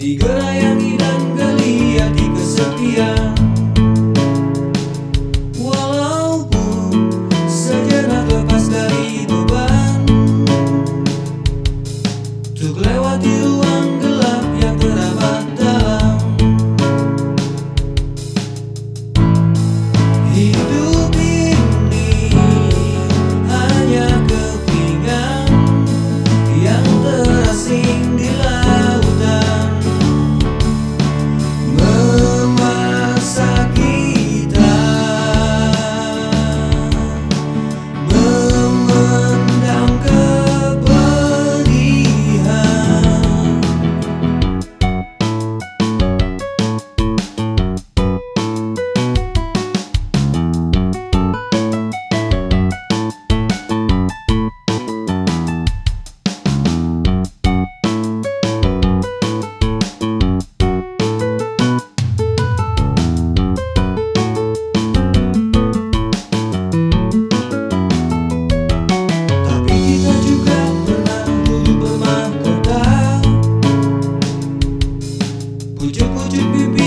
Digelayangi dan geliat di kesetiaan. Pucuk pucuk bir